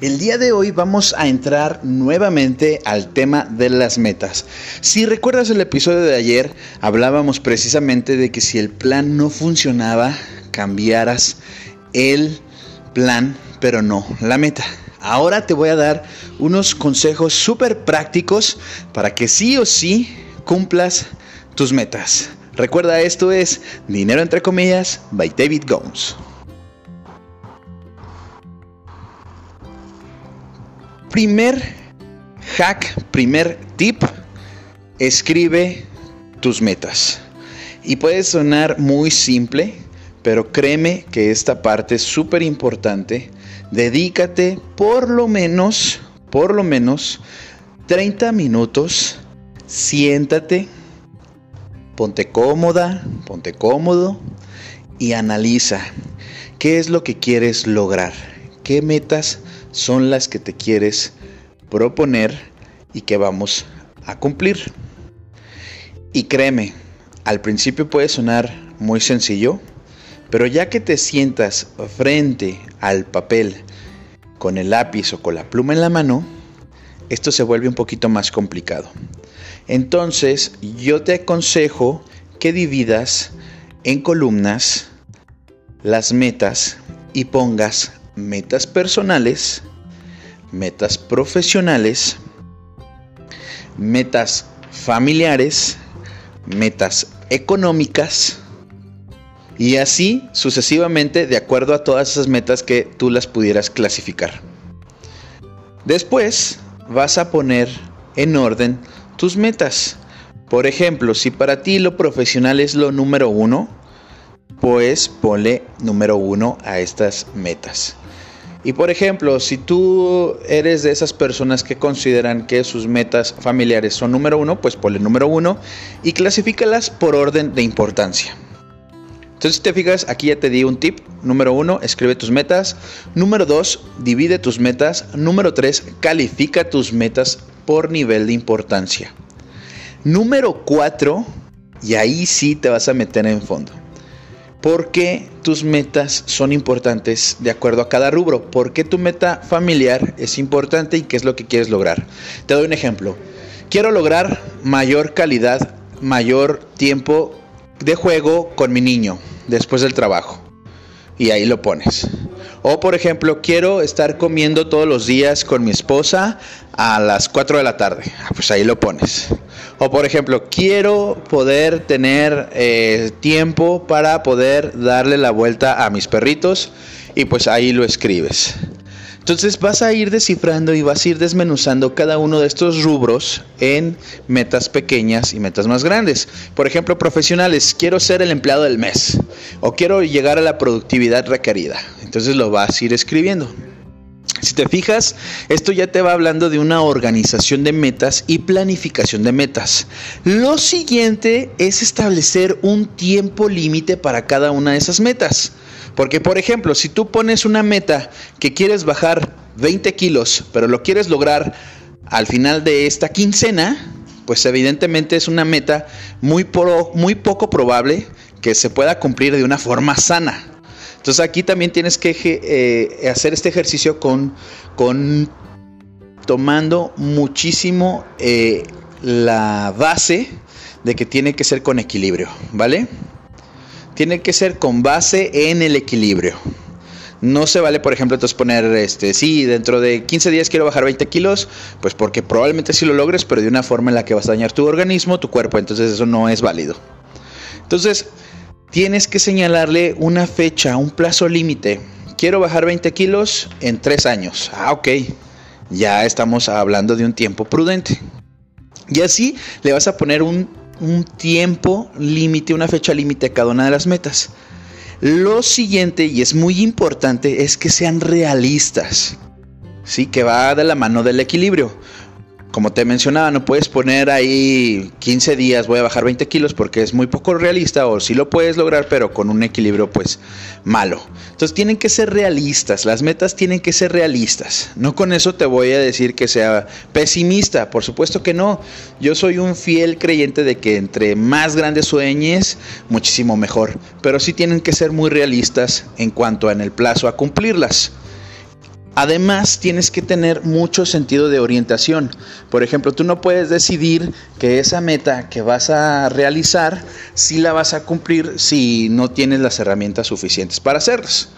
El día de hoy vamos a entrar nuevamente al tema de las metas. Si recuerdas el episodio de ayer, hablábamos precisamente de que si el plan no funcionaba, cambiaras el plan, pero no la meta. Ahora te voy a dar unos consejos súper prácticos para que sí o sí cumplas tus metas. Recuerda, esto es Dinero entre comillas by David Gomes. Primer hack, primer tip, escribe tus metas. Y puede sonar muy simple, pero créeme que esta parte es súper importante. Dedícate por lo menos, por lo menos 30 minutos, siéntate, ponte cómoda, ponte cómodo y analiza qué es lo que quieres lograr, qué metas son las que te quieres proponer y que vamos a cumplir. Y créeme, al principio puede sonar muy sencillo, pero ya que te sientas frente al papel con el lápiz o con la pluma en la mano, esto se vuelve un poquito más complicado. Entonces yo te aconsejo que dividas en columnas las metas y pongas metas personales, metas profesionales, metas familiares, metas económicas y así sucesivamente de acuerdo a todas esas metas que tú las pudieras clasificar. Después vas a poner en orden tus metas. Por ejemplo, si para ti lo profesional es lo número uno, pues ponle número uno a estas metas. Y por ejemplo, si tú eres de esas personas que consideran que sus metas familiares son número uno, pues ponle número uno y clasifícalas por orden de importancia. Entonces, si te fijas, aquí ya te di un tip. Número uno, escribe tus metas. Número dos, divide tus metas. Número tres, califica tus metas por nivel de importancia. Número cuatro, y ahí sí te vas a meter en fondo. ¿Por qué tus metas son importantes de acuerdo a cada rubro? ¿Por qué tu meta familiar es importante y qué es lo que quieres lograr? Te doy un ejemplo. Quiero lograr mayor calidad, mayor tiempo de juego con mi niño después del trabajo. Y ahí lo pones. O por ejemplo, quiero estar comiendo todos los días con mi esposa a las 4 de la tarde. Ah, pues ahí lo pones. O por ejemplo, quiero poder tener eh, tiempo para poder darle la vuelta a mis perritos y pues ahí lo escribes. Entonces vas a ir descifrando y vas a ir desmenuzando cada uno de estos rubros en metas pequeñas y metas más grandes. Por ejemplo, profesionales, quiero ser el empleado del mes o quiero llegar a la productividad requerida. Entonces lo vas a ir escribiendo. Si te fijas, esto ya te va hablando de una organización de metas y planificación de metas. Lo siguiente es establecer un tiempo límite para cada una de esas metas. Porque, por ejemplo, si tú pones una meta que quieres bajar 20 kilos, pero lo quieres lograr al final de esta quincena, pues evidentemente es una meta muy, muy poco probable que se pueda cumplir de una forma sana. Entonces aquí también tienes que eh, hacer este ejercicio con, con tomando muchísimo eh, la base de que tiene que ser con equilibrio, ¿vale? Tiene que ser con base en el equilibrio. No se vale, por ejemplo, entonces poner, este, sí, dentro de 15 días quiero bajar 20 kilos, pues porque probablemente sí lo logres, pero de una forma en la que vas a dañar tu organismo, tu cuerpo, entonces eso no es válido. Entonces, tienes que señalarle una fecha, un plazo límite. Quiero bajar 20 kilos en 3 años. Ah, ok. Ya estamos hablando de un tiempo prudente. Y así le vas a poner un, un tiempo límite, una fecha límite a cada una de las metas. Lo siguiente, y es muy importante, es que sean realistas. Sí, que va de la mano del equilibrio como te mencionaba, no puedes poner ahí 15 días voy a bajar 20 kilos porque es muy poco realista o si lo puedes lograr pero con un equilibrio pues malo. Entonces tienen que ser realistas, las metas tienen que ser realistas. No con eso te voy a decir que sea pesimista, por supuesto que no. Yo soy un fiel creyente de que entre más grandes sueñes, muchísimo mejor. Pero sí tienen que ser muy realistas en cuanto en el plazo a cumplirlas. Además, tienes que tener mucho sentido de orientación. Por ejemplo, tú no puedes decidir que esa meta que vas a realizar, si la vas a cumplir si no tienes las herramientas suficientes para hacerlas.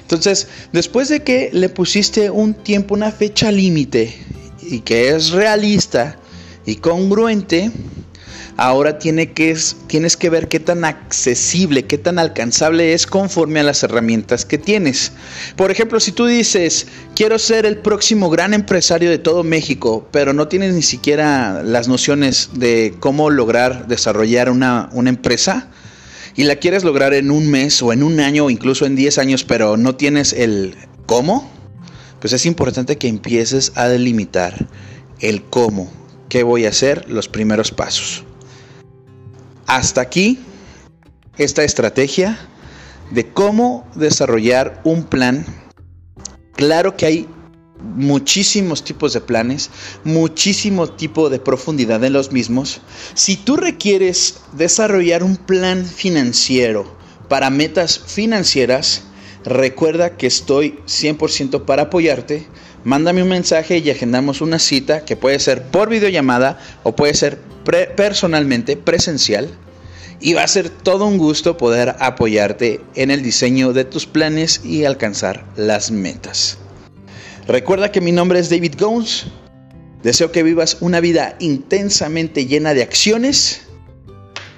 Entonces, después de que le pusiste un tiempo, una fecha límite y que es realista y congruente, ahora tienes que ver qué tan accesible, qué tan alcanzable es conforme a las herramientas que tienes. Por ejemplo, si tú dices, quiero ser el próximo gran empresario de todo México, pero no tienes ni siquiera las nociones de cómo lograr desarrollar una, una empresa, y la quieres lograr en un mes o en un año o incluso en 10 años, pero no tienes el cómo, pues es importante que empieces a delimitar el cómo, qué voy a hacer, los primeros pasos. Hasta aquí esta estrategia de cómo desarrollar un plan. Claro que hay muchísimos tipos de planes, muchísimo tipo de profundidad en los mismos. Si tú requieres desarrollar un plan financiero para metas financieras, recuerda que estoy 100% para apoyarte. Mándame un mensaje y agendamos una cita que puede ser por videollamada o puede ser personalmente, presencial. Y va a ser todo un gusto poder apoyarte en el diseño de tus planes y alcanzar las metas. Recuerda que mi nombre es David Gomes. Deseo que vivas una vida intensamente llena de acciones.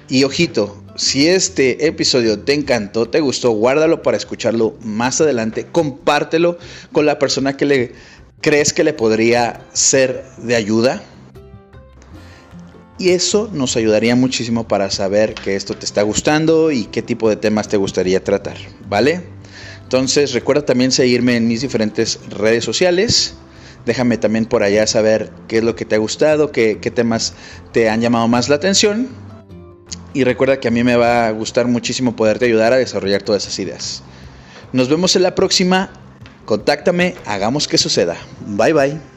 Y ojito, si este episodio te encantó, te gustó, guárdalo para escucharlo más adelante. Compártelo con la persona que le crees que le podría ser de ayuda. Y eso nos ayudaría muchísimo para saber que esto te está gustando y qué tipo de temas te gustaría tratar, ¿vale? Entonces recuerda también seguirme en mis diferentes redes sociales. Déjame también por allá saber qué es lo que te ha gustado, qué, qué temas te han llamado más la atención. Y recuerda que a mí me va a gustar muchísimo poderte ayudar a desarrollar todas esas ideas. Nos vemos en la próxima. Contáctame, hagamos que suceda. Bye bye.